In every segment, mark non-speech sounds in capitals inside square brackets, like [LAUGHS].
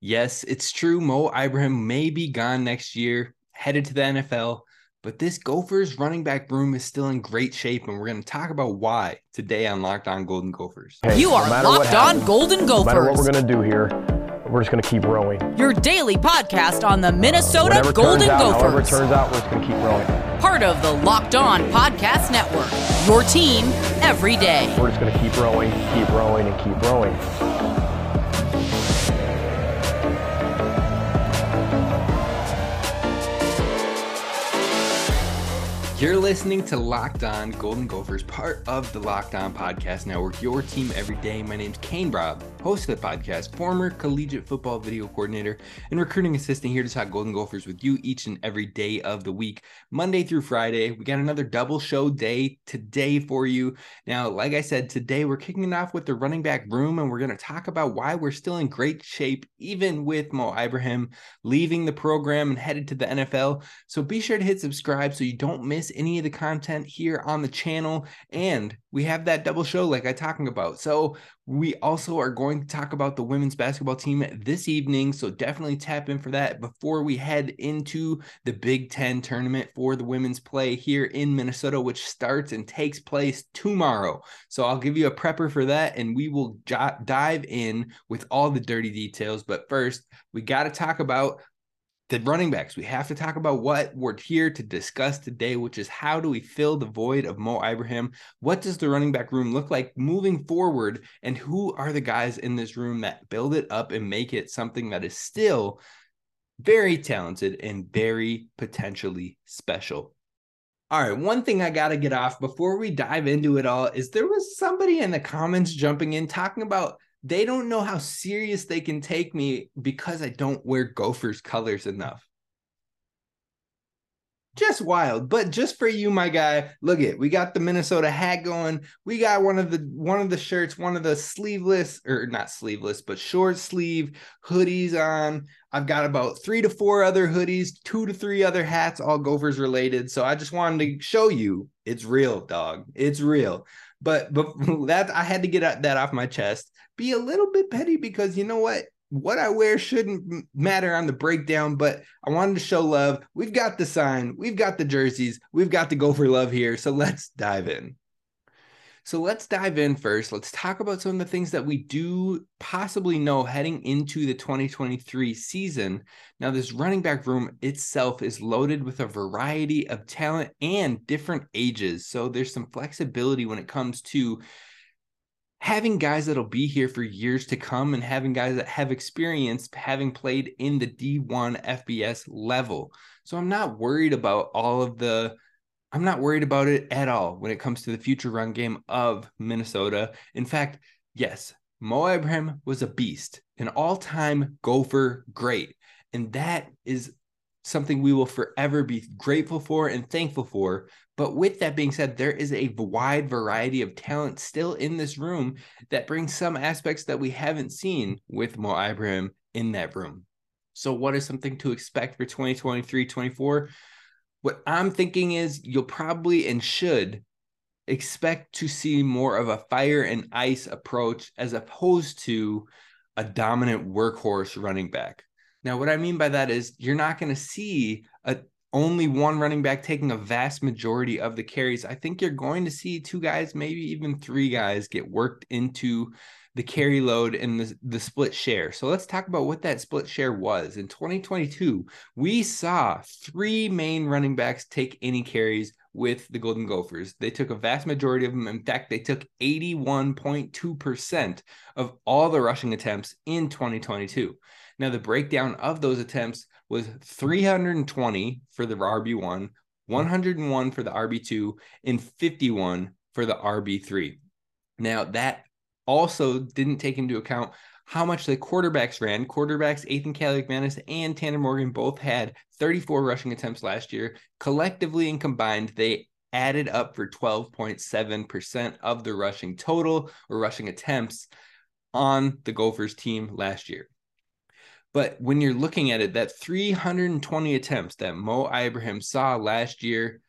Yes, it's true. Mo Ibrahim may be gone next year, headed to the NFL, but this Gophers running back room is still in great shape, and we're going to talk about why today on Locked On Golden Gophers. Hey, you are matter what Locked On happens, Golden No matter what we're going to do here, we're just going to keep rowing. your daily podcast on the Minnesota Whatever Golden turns out, however it Gophers. turns out, we're just going to keep rowing. Part of the Locked On Podcast Network. Your team every day. We're just going to keep rowing, keep rowing, and keep rowing. You're listening to Locked On Golden Gophers, part of the Locked On Podcast Network, your team every day. My name's Kane Brobb, host of the podcast, former collegiate football video coordinator, and recruiting assistant here to talk Golden Gophers with you each and every day of the week, Monday through Friday. We got another double show day today for you. Now, like I said, today we're kicking it off with the running back room, and we're going to talk about why we're still in great shape, even with Mo Ibrahim leaving the program and headed to the NFL. So be sure to hit subscribe so you don't miss any of the content here on the channel. And we have that double show like I talking about. So we also are going to talk about the women's basketball team this evening. So definitely tap in for that before we head into the Big Ten tournament for the women's play here in Minnesota, which starts and takes place tomorrow. So I'll give you a prepper for that and we will j- dive in with all the dirty details. But first, we got to talk about the running backs. We have to talk about what we're here to discuss today, which is how do we fill the void of Mo Ibrahim? What does the running back room look like moving forward? And who are the guys in this room that build it up and make it something that is still very talented and very potentially special? All right, one thing I got to get off before we dive into it all is there was somebody in the comments jumping in talking about they don't know how serious they can take me because I don't wear Gophers colors enough. Just wild, but just for you, my guy. Look it, we got the Minnesota hat going. We got one of the one of the shirts, one of the sleeveless or not sleeveless, but short sleeve hoodies on. I've got about three to four other hoodies, two to three other hats, all Gophers related. So I just wanted to show you it's real, dog. It's real. But but [LAUGHS] that I had to get that off my chest. Be a little bit petty because you know what? What I wear shouldn't matter on the breakdown, but I wanted to show love. We've got the sign, we've got the jerseys, we've got the Gopher love here. So let's dive in. So let's dive in first. Let's talk about some of the things that we do possibly know heading into the 2023 season. Now, this running back room itself is loaded with a variety of talent and different ages. So there's some flexibility when it comes to having guys that'll be here for years to come and having guys that have experience having played in the D1 FBS level. So I'm not worried about all of the I'm not worried about it at all when it comes to the future run game of Minnesota. In fact, yes, Mo Ibrahim was a beast, an all-time gopher great. And that is something we will forever be grateful for and thankful for. But with that being said, there is a wide variety of talent still in this room that brings some aspects that we haven't seen with Mo Ibrahim in that room. So, what is something to expect for 2023 24? What I'm thinking is you'll probably and should expect to see more of a fire and ice approach as opposed to a dominant workhorse running back. Now, what I mean by that is you're not going to see a only one running back taking a vast majority of the carries. I think you're going to see two guys, maybe even three guys get worked into the carry load and the, the split share. So let's talk about what that split share was. In 2022, we saw three main running backs take any carries with the Golden Gophers. They took a vast majority of them. In fact, they took 81.2% of all the rushing attempts in 2022. Now, the breakdown of those attempts was 320 for the RB1, 101 for the RB2, and 51 for the RB3. Now, that also didn't take into account how much the quarterbacks ran. Quarterbacks, Ethan Kaliakmanis and Tanner Morgan both had 34 rushing attempts last year. Collectively and combined, they added up for 12.7% of the rushing total or rushing attempts on the Gophers team last year. But when you're looking at it, that 320 attempts that Mo Ibrahim saw last year,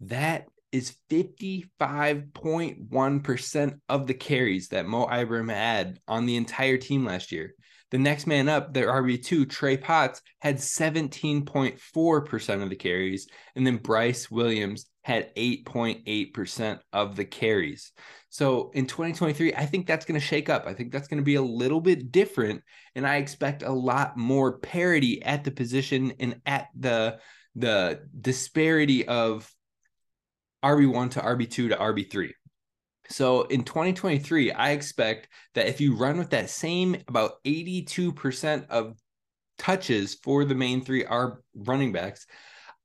that is 55.1% of the carries that Mo Ibrahim had on the entire team last year. The next man up, their RB2, Trey Potts, had 17.4% of the carries. And then Bryce Williams had 8.8% of the carries. So in 2023, I think that's going to shake up. I think that's going to be a little bit different. And I expect a lot more parity at the position and at the the disparity of RB1 to RB2 to RB3. So in 2023, I expect that if you run with that same about 82% of touches for the main three are running backs,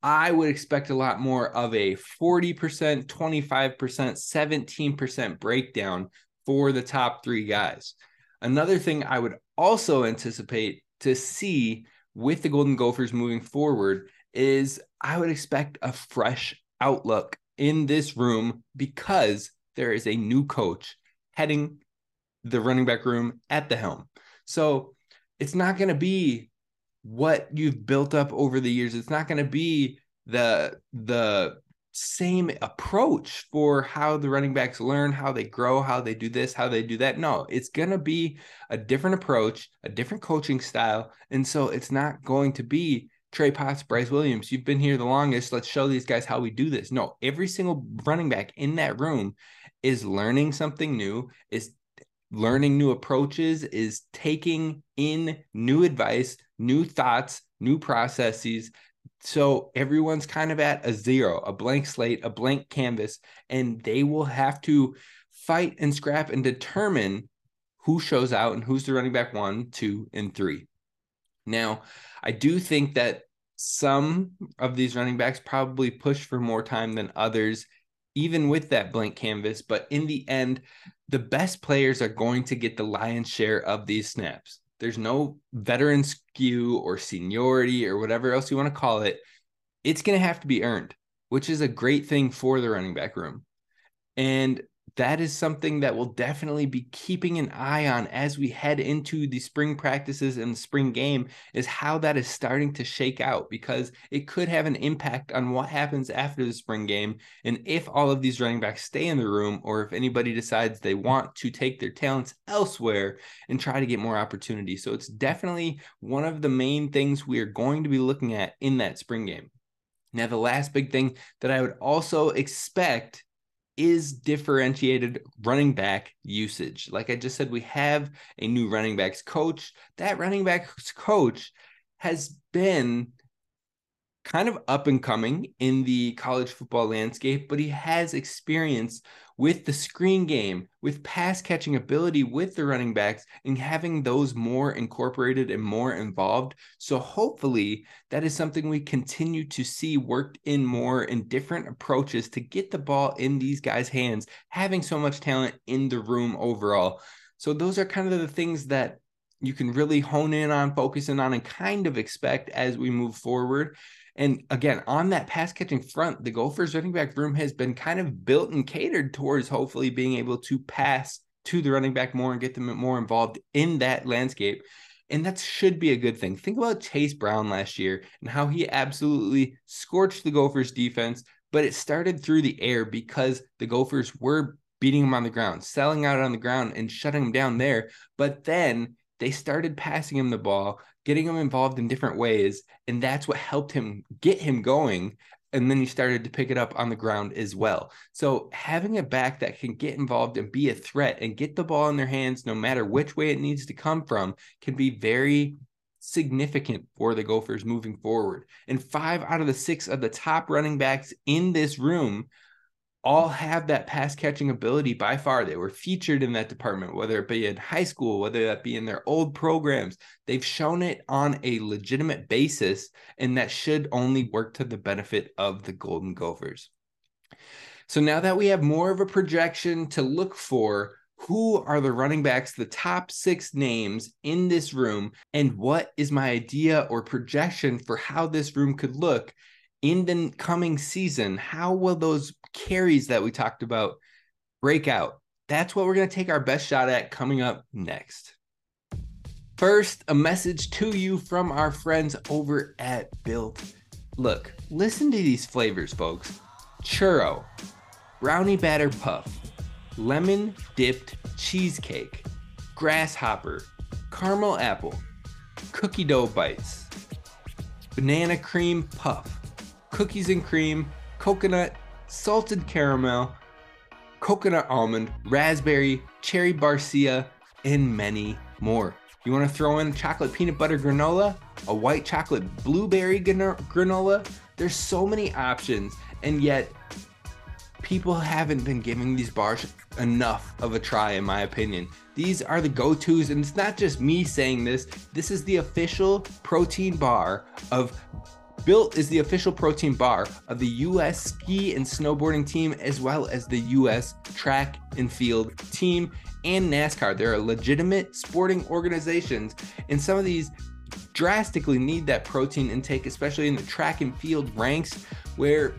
I would expect a lot more of a 40%, 25%, 17% breakdown for the top three guys. Another thing I would also anticipate to see with the Golden Gophers moving forward is I would expect a fresh outlook in this room because there is a new coach heading the running back room at the helm. So it's not going to be what you've built up over the years. It's not going to be the the same approach for how the running backs learn, how they grow, how they do this, how they do that. No, it's going to be a different approach, a different coaching style. And so it's not going to be Trey Potts, Bryce Williams, you've been here the longest. Let's show these guys how we do this. No, every single running back in that room is learning something new, is learning new approaches, is taking in new advice, new thoughts, new processes. So everyone's kind of at a zero, a blank slate, a blank canvas, and they will have to fight and scrap and determine who shows out and who's the running back one, two, and three. Now, I do think that some of these running backs probably push for more time than others even with that blank canvas. But in the end, the best players are going to get the lion's share of these snaps. There's no veteran skew or seniority or whatever else you want to call it. It's going to have to be earned, which is a great thing for the running back room. And that is something that we'll definitely be keeping an eye on as we head into the spring practices and the spring game is how that is starting to shake out because it could have an impact on what happens after the spring game and if all of these running backs stay in the room or if anybody decides they want to take their talents elsewhere and try to get more opportunity. So it's definitely one of the main things we are going to be looking at in that spring game. Now, the last big thing that I would also expect is differentiated running back usage. Like I just said, we have a new running backs coach. That running backs coach has been kind of up and coming in the college football landscape, but he has experience with the screen game, with pass catching ability with the running backs, and having those more incorporated and more involved. So, hopefully, that is something we continue to see worked in more in different approaches to get the ball in these guys' hands, having so much talent in the room overall. So, those are kind of the things that you can really hone in on, focusing on, and kind of expect as we move forward. And again, on that pass catching front, the Gophers running back room has been kind of built and catered towards hopefully being able to pass to the running back more and get them more involved in that landscape. And that should be a good thing. Think about Chase Brown last year and how he absolutely scorched the Gophers defense, but it started through the air because the Gophers were beating him on the ground, selling out on the ground and shutting him down there. But then they started passing him the ball, getting him involved in different ways. And that's what helped him get him going. And then he started to pick it up on the ground as well. So having a back that can get involved and be a threat and get the ball in their hands, no matter which way it needs to come from, can be very significant for the Gophers moving forward. And five out of the six of the top running backs in this room all have that pass catching ability by far. They were featured in that department, whether it be in high school, whether that be in their old programs. They've shown it on a legitimate basis, and that should only work to the benefit of the Golden Gophers. So now that we have more of a projection to look for, who are the running backs, the top six names in this room, and what is my idea or projection for how this room could look? In the coming season, how will those carries that we talked about break out? That's what we're going to take our best shot at coming up next. First, a message to you from our friends over at Built. Look, listen to these flavors, folks churro, brownie batter puff, lemon dipped cheesecake, grasshopper, caramel apple, cookie dough bites, banana cream puff, cookies and cream, coconut, salted caramel, coconut almond, raspberry, cherry barcia, and many more. You want to throw in chocolate peanut butter granola, a white chocolate blueberry granola? There's so many options, and yet people haven't been giving these bars enough of a try, in my opinion. These are the go tos, and it's not just me saying this, this is the official protein bar of Built is the official protein bar of the U.S. ski and snowboarding team, as well as the U.S. track and field team and NASCAR. There are legitimate sporting organizations, and some of these drastically need that protein intake, especially in the track and field ranks where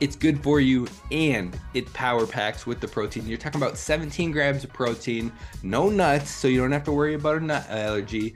it's good for you and it power packs with the protein. You're talking about 17 grams of protein, no nuts, so you don't have to worry about a nut allergy,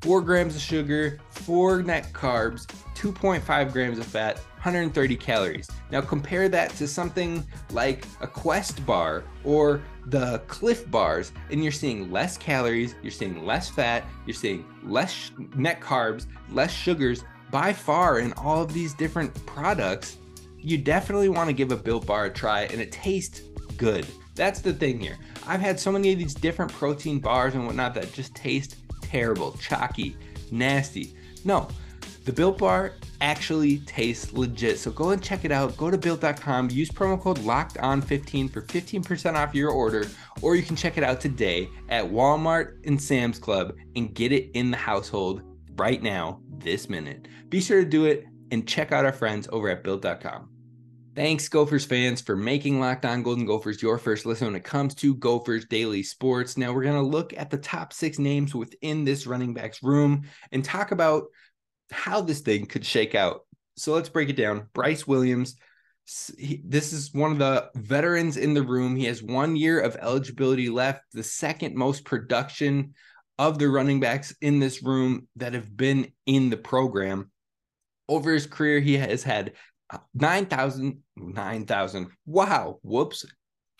four grams of sugar, four net carbs, 2.5 grams of fat, 130 calories. Now compare that to something like a Quest bar or the Clif bars, and you're seeing less calories, you're seeing less fat, you're seeing less net carbs, less sugars by far in all of these different products. You definitely want to give a Built Bar a try, and it tastes good. That's the thing here. I've had so many of these different protein bars and whatnot that just taste terrible, chalky, nasty. No, the Built Bar actually tastes legit. So go and check it out. Go to built.com, use promo code locked on 15 for 15% off your order, or you can check it out today at Walmart and Sam's Club and get it in the household right now, this minute. Be sure to do it and check out our friends over at built.com. Thanks, Gophers fans, for making Locked On Golden Gophers your first listen when it comes to Gophers Daily Sports. Now, we're going to look at the top six names within this running backs room and talk about how this thing could shake out. So let's break it down. Bryce Williams, he, this is one of the veterans in the room. He has one year of eligibility left, the second most production of the running backs in this room that have been in the program. Over his career, he has had uh, 9,000, 9,000. Wow. Whoops.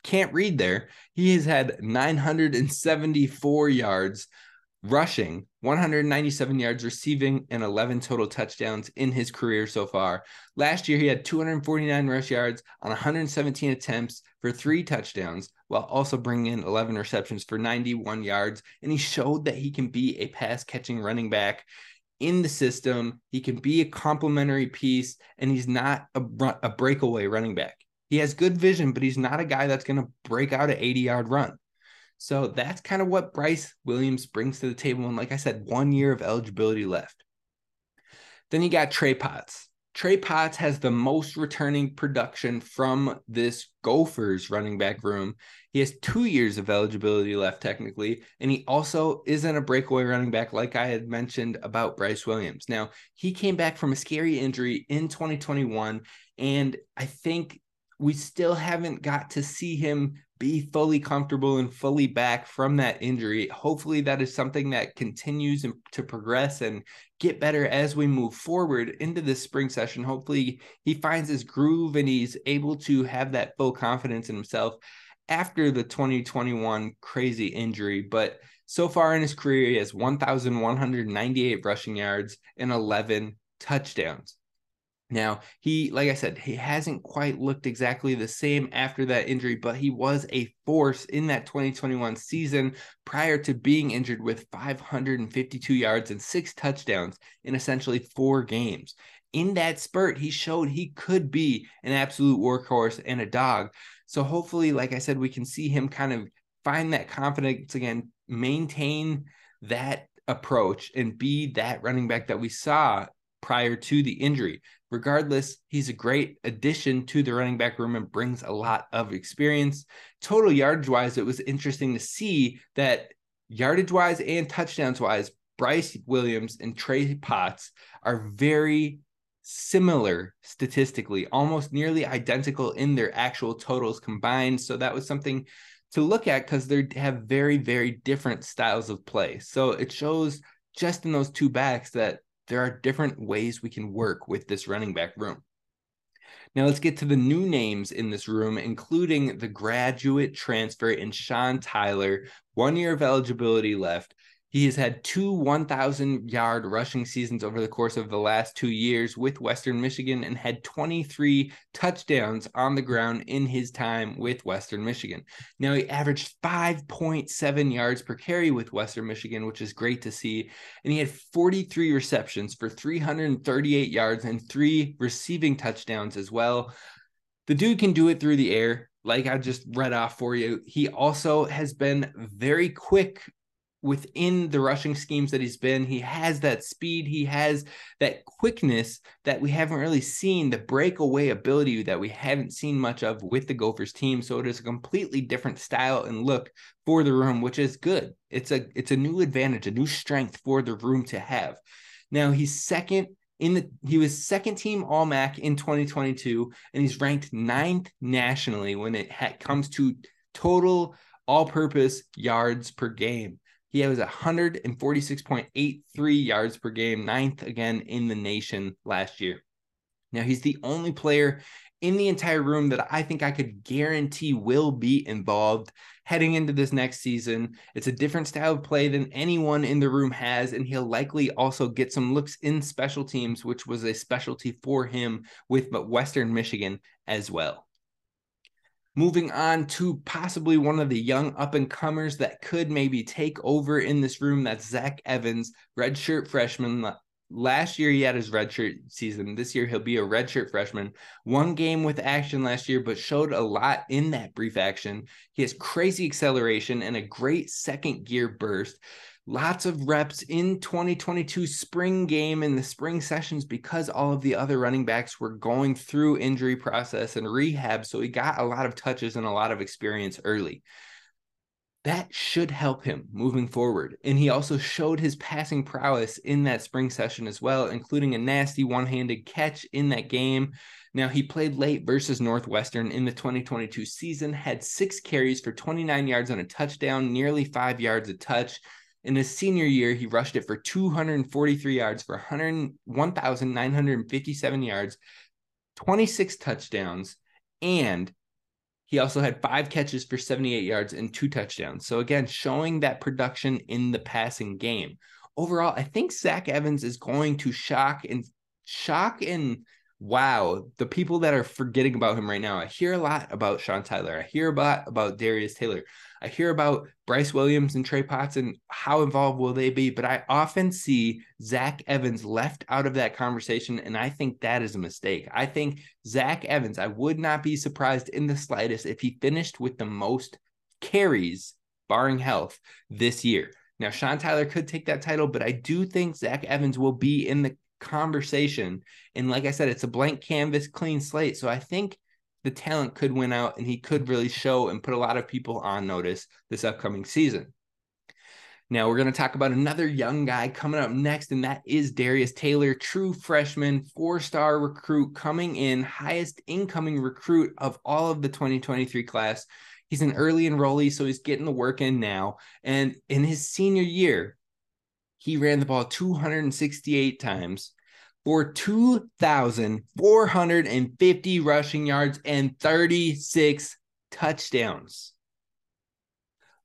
Can't read there. He has had 974 yards rushing, 197 yards receiving, and 11 total touchdowns in his career so far. Last year, he had 249 rush yards on 117 attempts for three touchdowns, while also bringing in 11 receptions for 91 yards. And he showed that he can be a pass catching running back in the system. He can be a complementary piece, and he's not a, a breakaway running back. He has good vision, but he's not a guy that's going to break out an 80 yard run. So that's kind of what Bryce Williams brings to the table. And like I said, one year of eligibility left. Then you got Trey Potts. Trey Potts has the most returning production from this Gophers running back room. He has two years of eligibility left, technically, and he also isn't a breakaway running back like I had mentioned about Bryce Williams. Now, he came back from a scary injury in 2021, and I think we still haven't got to see him be fully comfortable and fully back from that injury. Hopefully, that is something that continues to progress and get better as we move forward into this spring session. Hopefully, he finds his groove and he's able to have that full confidence in himself after the 2021 crazy injury. But so far in his career, he has 1,198 rushing yards and 11 touchdowns. Now, he, like I said, he hasn't quite looked exactly the same after that injury, but he was a force in that 2021 season prior to being injured with 552 yards and six touchdowns in essentially four games. In that spurt, he showed he could be an absolute workhorse and a dog. So, hopefully, like I said, we can see him kind of find that confidence again, maintain that approach, and be that running back that we saw prior to the injury. Regardless, he's a great addition to the running back room and brings a lot of experience. Total yardage wise, it was interesting to see that yardage wise and touchdowns wise, Bryce Williams and Trey Potts are very similar statistically, almost nearly identical in their actual totals combined. So that was something to look at because they have very, very different styles of play. So it shows just in those two backs that there are different ways we can work with this running back room. Now let's get to the new names in this room, including the graduate transfer in Sean Tyler, one year of eligibility left. He has had two 1,000 yard rushing seasons over the course of the last two years with Western Michigan and had 23 touchdowns on the ground in his time with Western Michigan. Now, he averaged 5.7 yards per carry with Western Michigan, which is great to see. And he had 43 receptions for 338 yards and three receiving touchdowns as well. The dude can do it through the air like I just read off for you. He also has been very quick within the rushing schemes that he's been. He has that speed, he has that quickness that we haven't really seen, the breakaway ability that we haven't seen much of with the Gophers team. So it is a completely different style and look for the room, which is good. It's a it's a new advantage, a new strength for the room to have. Now he's second in the he was second team all MAC in 2022 and he's ranked ninth nationally when it ha- comes to total all purpose yards per game. He was 146.83 yards per game, ninth again in the nation last year. Now, he's the only player in the entire room that I think I could guarantee will be involved heading into this next season. It's a different style of play than anyone in the room has, and he'll likely also get some looks in special teams, which was a specialty for him with Western Michigan as well. Moving on to possibly one of the young up and comers that could maybe take over in this room. That's Zach Evans, redshirt freshman. Last year he had his redshirt season. This year he'll be a redshirt freshman. One game with action last year, but showed a lot in that brief action. He has crazy acceleration and a great second gear burst lots of reps in 2022 spring game and the spring sessions because all of the other running backs were going through injury process and rehab so he got a lot of touches and a lot of experience early that should help him moving forward and he also showed his passing prowess in that spring session as well including a nasty one-handed catch in that game now, he played late versus Northwestern in the 2022 season, had six carries for 29 yards on a touchdown, nearly five yards a touch. In his senior year, he rushed it for 243 yards for 1,957 yards, 26 touchdowns, and he also had five catches for 78 yards and two touchdowns. So, again, showing that production in the passing game. Overall, I think Zach Evans is going to shock and shock and wow the people that are forgetting about him right now. I hear a lot about Sean Tyler. I hear a lot about Darius Taylor. I hear about Bryce Williams and Trey Potts and how involved will they be, but I often see Zach Evans left out of that conversation, and I think that is a mistake. I think Zach Evans, I would not be surprised in the slightest if he finished with the most carries, barring health, this year. Now, Sean Tyler could take that title, but I do think Zach Evans will be in the conversation. And like I said, it's a blank canvas, clean slate. So I think the talent could win out and he could really show and put a lot of people on notice this upcoming season. Now we're going to talk about another young guy coming up next, and that is Darius Taylor, true freshman, four-star recruit coming in, highest incoming recruit of all of the 2023 class. He's an early enrollee, so he's getting the work in now. And in his senior year, he ran the ball 268 times for 2,450 rushing yards and 36 touchdowns.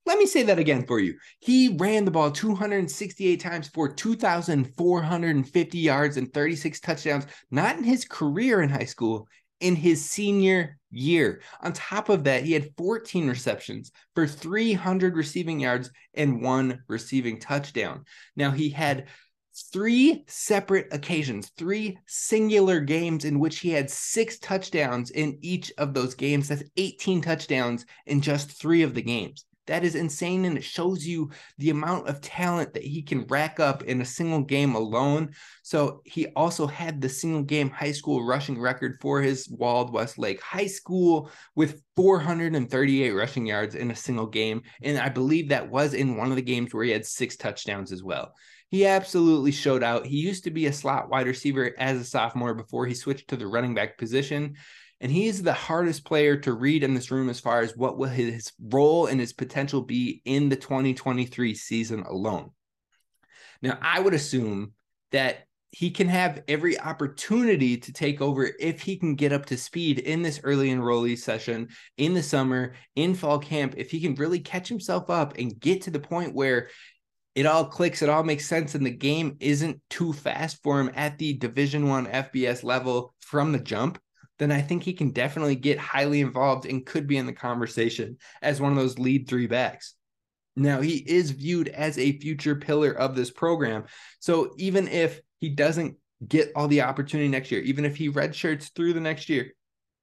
Let me say that again for you. He ran the ball 268 times for 2,450 yards and 36 touchdowns, not in his career in high school, in his senior year. On top of that, he had 14 receptions for 300 receiving yards and one receiving touchdown. Now, he had three separate occasions, three singular games in which he had six touchdowns in each of those games. That's 18 touchdowns in just three of the games. That is insane. And it shows you the amount of talent that he can rack up in a single game alone. So he also had the single game high school rushing record for his Wild Westlake High School with 438 rushing yards in a single game. And I believe that was in one of the games where he had six touchdowns as well. He absolutely showed out. He used to be a slot wide receiver as a sophomore before he switched to the running back position. And he's the hardest player to read in this room as far as what will his role and his potential be in the 2023 season alone. Now, I would assume that he can have every opportunity to take over if he can get up to speed in this early enrollee session in the summer, in fall camp. If he can really catch himself up and get to the point where it all clicks, it all makes sense, and the game isn't too fast for him at the Division One FBS level from the jump, then I think he can definitely get highly involved and could be in the conversation as one of those lead three backs. Now, he is viewed as a future pillar of this program. So even if he doesn't get all the opportunity next year, even if he redshirts through the next year,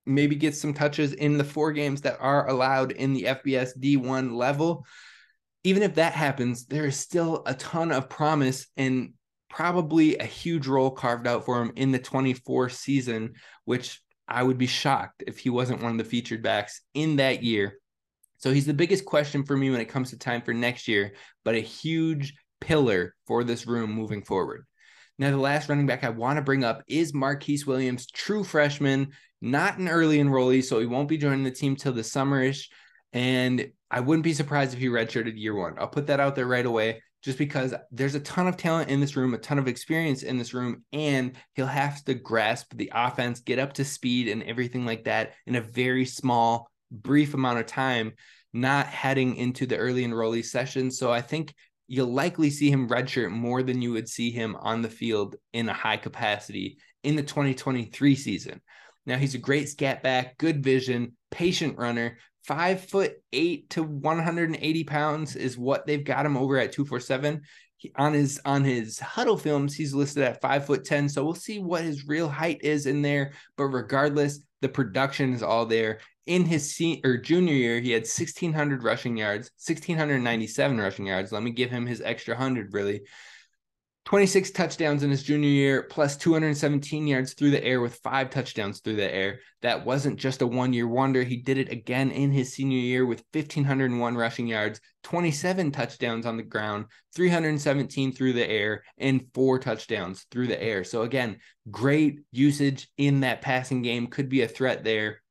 maybe gets some touches in the four games that are allowed in the FBS D1 level, even if that happens, there is still a ton of promise and probably a huge role carved out for him in the 24 season, which I would be shocked if he wasn't one of the featured backs in that year. So he's the biggest question for me when it comes to time for next year, but a huge pillar for this room moving forward. Now, the last running back I want to bring up is Marquise Williams, true freshman, not an early enrollee, so he won't be joining the team till the summerish. And I wouldn't be surprised if he redshirted year one. I'll put that out there right away just because there's a ton of talent in this room, a ton of experience in this room, and he'll have to grasp the offense, get up to speed, and everything like that in a very small, brief amount of time, not heading into the early enrollee session. So I think you'll likely see him redshirt more than you would see him on the field in a high capacity in the 2023 season. Now he's a great scat back, good vision, patient runner, five foot eight to 180 pounds is what they've got him over at 247 on his on his Hudl films he's listed at five foot 10 so we'll see what his real height is in there. But regardless the production is all there. In his senior or junior year he had 1600 rushing yards 1697 rushing yards. Let me give him his extra 100 really 26 touchdowns in his junior year, plus 217 yards through the air with five touchdowns through the air. That wasn't just a one year wonder. He did it again in his senior year with 1,501 rushing yards, 27 touchdowns on the ground, 317 through the air, and four touchdowns through the air. So, again, great usage in that passing game. Could be a threat there.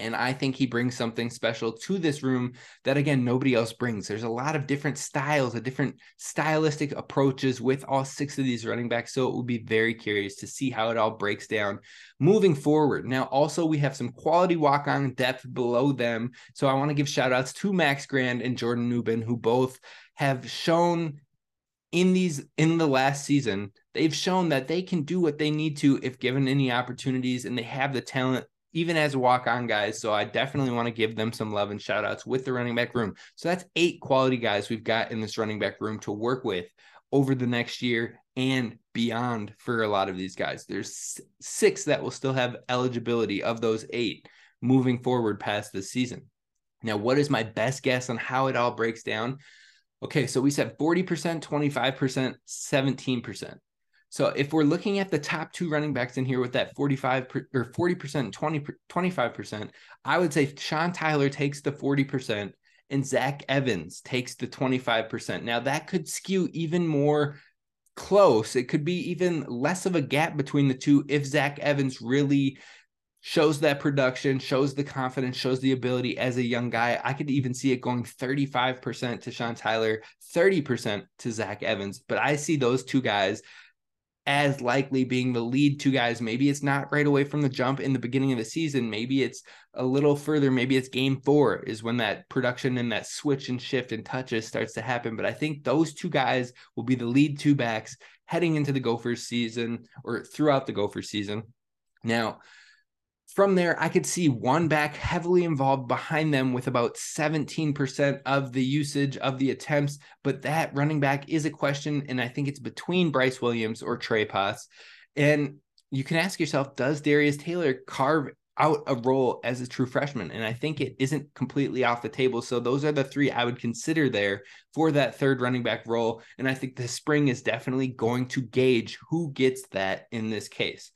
And I think he brings something special to this room that, again, nobody else brings. There's a lot of different styles, a different stylistic approaches with all six of these running backs. So it will be very curious to see how it all breaks down moving forward. Now, also, we have some quality walk on depth below them. So I want to give shout outs to Max Grand and Jordan Nubin, who both have shown in these in the last season they've shown that they can do what they need to if given any opportunities and they have the talent even as walk on guys. So I definitely want to give them some love and shout outs with the running back room. So that's eight quality guys we've got in this running back room to work with over the next year and beyond for a lot of these guys. There's six that will still have eligibility of those eight moving forward past this season. Now, what is my best guess on how it all breaks down? Okay, so we said 40%, 25%, 17%. So if we're looking at the top two running backs in here with that 45 per, or 40%, 20, 25%, I would say Sean Tyler takes the 40% and Zach Evans takes the 25%. Now that could skew even more close. It could be even less of a gap between the two if Zach Evans really shows that production, shows the confidence, shows the ability as a young guy. I could even see it going 35% to Sean Tyler, 30% to Zach Evans. But I see those two guys as likely being the lead two guys. Maybe it's not right away from the jump in the beginning of the season. Maybe it's a little further. Maybe it's game four is when that production and that switch and shift and touches starts to happen. But I think those two guys will be the lead two backs heading into the Gophers season or throughout the Gophers season. Now, from there, I could see one back heavily involved behind them with about 17% of the usage of the attempts. But that running back is a question. And I think it's between Bryce Williams or Trey Potts. And you can ask yourself, does Darius Taylor carve out a role as a true freshman? And I think it isn't completely off the table. So those are the three I would consider there for that third running back role. And I think the spring is definitely going to gauge who gets that in this case.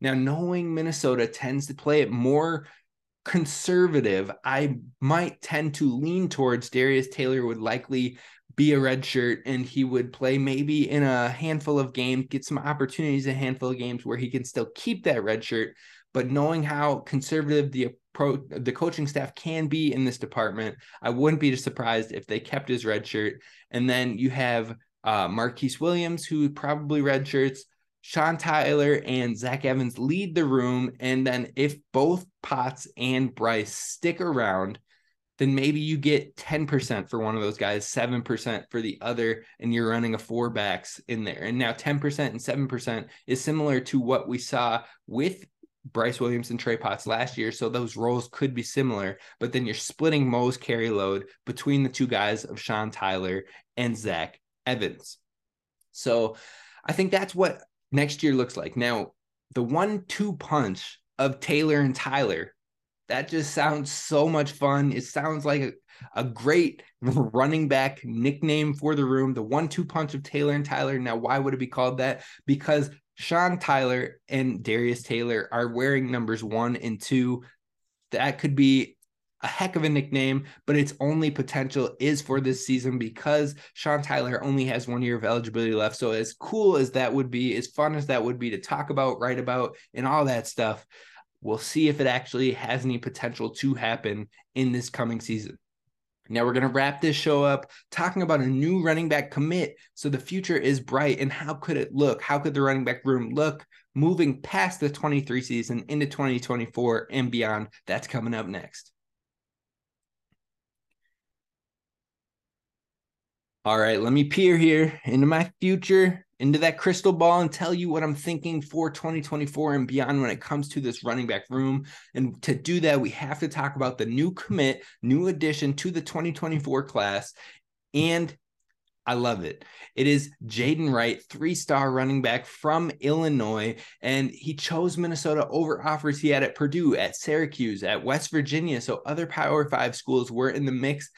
Now, knowing Minnesota tends to play it more conservative, I might tend to lean towards Darius Taylor would likely be a red shirt and he would play maybe in a handful of games, get some opportunities in a handful of games where he can still keep that red shirt. But knowing how conservative the approach the coaching staff can be in this department, I wouldn't be surprised if they kept his red shirt. And then you have uh, Marquise Williams, who probably red shirts. Sean Tyler and Zach Evans lead the room. And then if both Potts and Bryce stick around, then maybe you get 10% for one of those guys, 7% for the other, and you're running a four backs in there. And now 10% and 7% is similar to what we saw with Bryce Williams and Trey Potts last year. So those roles could be similar, but then you're splitting Mo's carry load between the two guys of Sean Tyler and Zach Evans. So I think that's what next year looks like. Now, the one two punch of Taylor and Tyler that just sounds so much fun. It sounds like a, a great [LAUGHS] running back nickname for the room. The one two punch of Taylor and Tyler. Now, why would it be called that? Because Sean Tyler and Darius Taylor are wearing numbers one and two. That could be a heck of a nickname, but its only potential is for this season because Sean Tyler only has one year of eligibility left. So, as cool as that would be, as fun as that would be to talk about, write about, and all that stuff, We'll see if it actually has any potential to happen in this coming season. Now we're going to wrap this show up talking about a new running back commit. So the future is bright. And how could it look? How could the running back room look moving past the 23 season into 2024 and beyond? That's coming up next. All right, let me peer here into my future into that crystal ball and tell you what I'm thinking for 2024 and beyond when it comes to this running back room. And to do that, we have to talk about the new commit, new addition to the 2024 class. And I love it. It is Jaden Wright, three star running back from Illinois. And he chose Minnesota over offers he had at Purdue, at Syracuse, at West Virginia. So other Power Five schools were in the mix,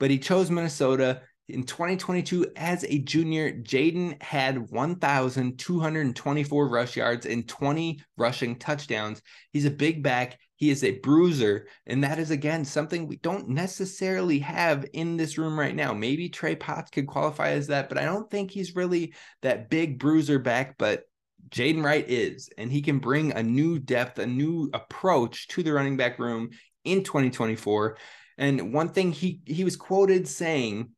but he chose Minnesota in 2022, as a junior, Jaden had 1,224 rush yards and 20 rushing touchdowns. He's a big back. He is a bruiser. And that is, again, something we don't necessarily have in this room right now. Maybe Trey Potts could qualify as that, but I don't think he's really that big bruiser back. But Jaden Wright is, and he can bring a new depth, a new approach to the running back room in 2024. And one thing he he was quoted saying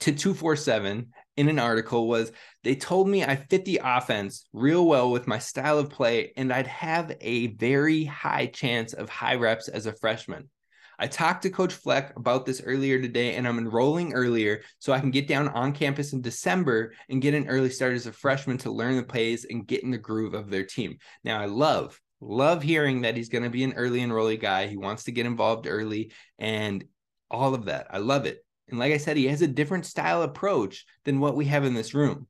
to 247 in an article was they told me I fit the offense real well with my style of play and I'd have a very high chance of high reps as a freshman. I talked to Coach Fleck about this earlier today, and I'm enrolling earlier so I can get down on campus in December and get an early start as a freshman to learn the plays and get in the groove of their team. Now, I love, love hearing that he's going to be an early enrollee guy. He wants to get involved early and all of that. I love it. And like I said, he has a different style approach than what we have in this room.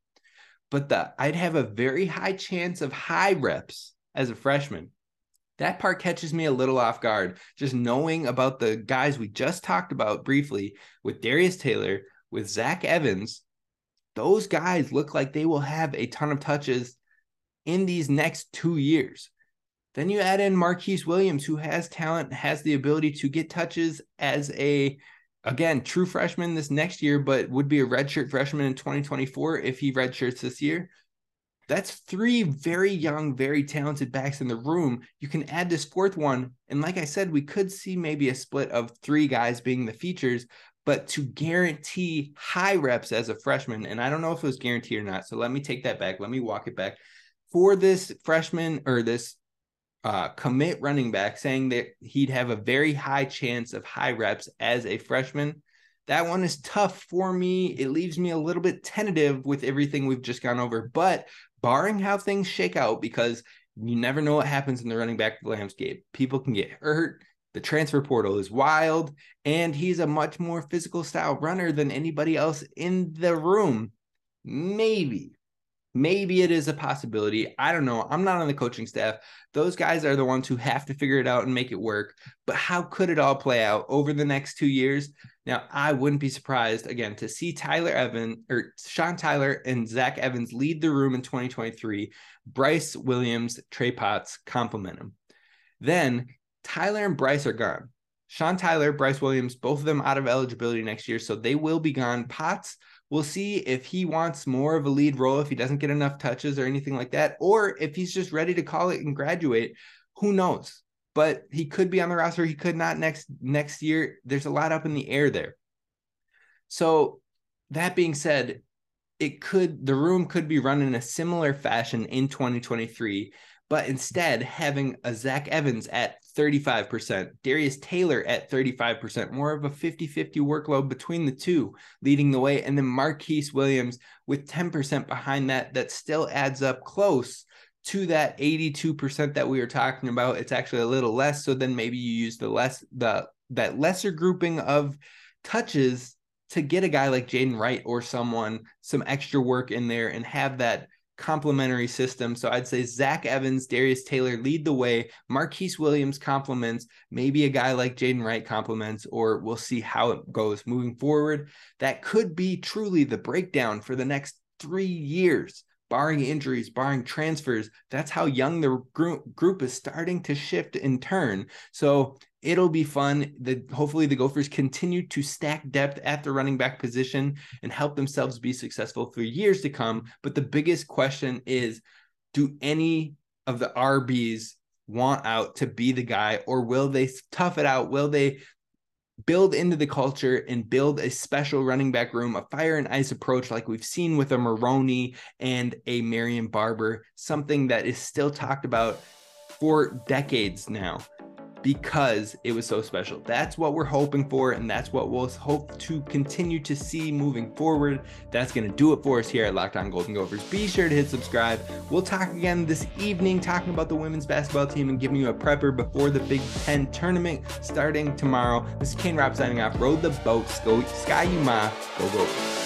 But the I'd have a very high chance of high reps as a freshman. That part catches me a little off guard. Just knowing about the guys we just talked about briefly with Darius Taylor, with Zach Evans, those guys look like they will have a ton of touches in these next two years. Then you add in Marquise Williams, who has talent, has the ability to get touches as a again, true freshman this next year, but would be a redshirt freshman in 2024 if he redshirts this year. That's three very young, very talented backs in the room. You can add this fourth one. And like I said, we could see maybe a split of three guys being the features, but to guarantee high reps as a freshman, and I don't know if it was guaranteed or not. So let me take that back. Let me walk it back. For this freshman or this uh, commit running back, saying that he'd have a very high chance of high reps as a freshman. That one is tough for me. It leaves me a little bit tentative with everything we've just gone over, but barring how things shake out, because you never know what happens in the running back landscape. People can get hurt. The transfer portal is wild, and he's a much more physical style runner than anybody else in the room. Maybe, Maybe it is a possibility. I don't know. I'm not on the coaching staff. Those guys are the ones who have to figure it out and make it work. But how could it all play out over the next two years? Now, I wouldn't be surprised again to see Tyler Evan or Sean Tyler and Zach Evans lead the room in 2023. Bryce Williams, Trey Potts complement him. Then Tyler and Bryce are gone. Sean Tyler, Bryce Williams, both of them out of eligibility next year. So they will be gone. Potts We'll see if he wants more of a lead role, if he doesn't get enough touches or anything like that, or if he's just ready to call it and graduate. Who knows? But he could be on the roster. He could not next next year. There's a lot up in the air there. So that being said, it could the room could be run in a similar fashion in 2023 but instead having a Zach Evans at 35%, Darius Taylor at 35%, more of a 50 50 workload between the two leading the way. And then Marquise Williams with 10% behind that, that still adds up close to that 82% that we were talking about. It's actually a little less. So then maybe you use the less, the, that lesser grouping of touches to get a guy like Jaden Wright or someone some extra work in there and have that complementary system. So I'd say Zach Evans, Darius Taylor lead the way. Marquise Williams complements. Maybe a guy like Jaden Wright complements, or we'll see how it goes moving forward. That could be truly the breakdown for the next three years. Barring injuries, barring transfers, that's how young the group, group is starting to shift and turn. So it'll be fun. The hopefully the Gophers continue to stack depth at the running back position and help themselves be successful for years to come. But the biggest question is do any of the RBs want out to be the guy or will they tough it out? Will they build into the culture and build a special running back room, a fire and ice approach like we've seen with a Maroney and a Marion Barber, something that is still talked about for decades now because it was so special. That's what we're hoping for, and that's what we'll hope to continue to see moving forward. That's going to do it for us here at Locked On Golden Gophers. Be sure to hit subscribe. We'll talk again this evening, talking about the women's basketball team and giving you a prepper before the Big Ten tournament starting tomorrow. This is Kane Rob signing off. Row the boat, Ski-U-Mah, go Gophers.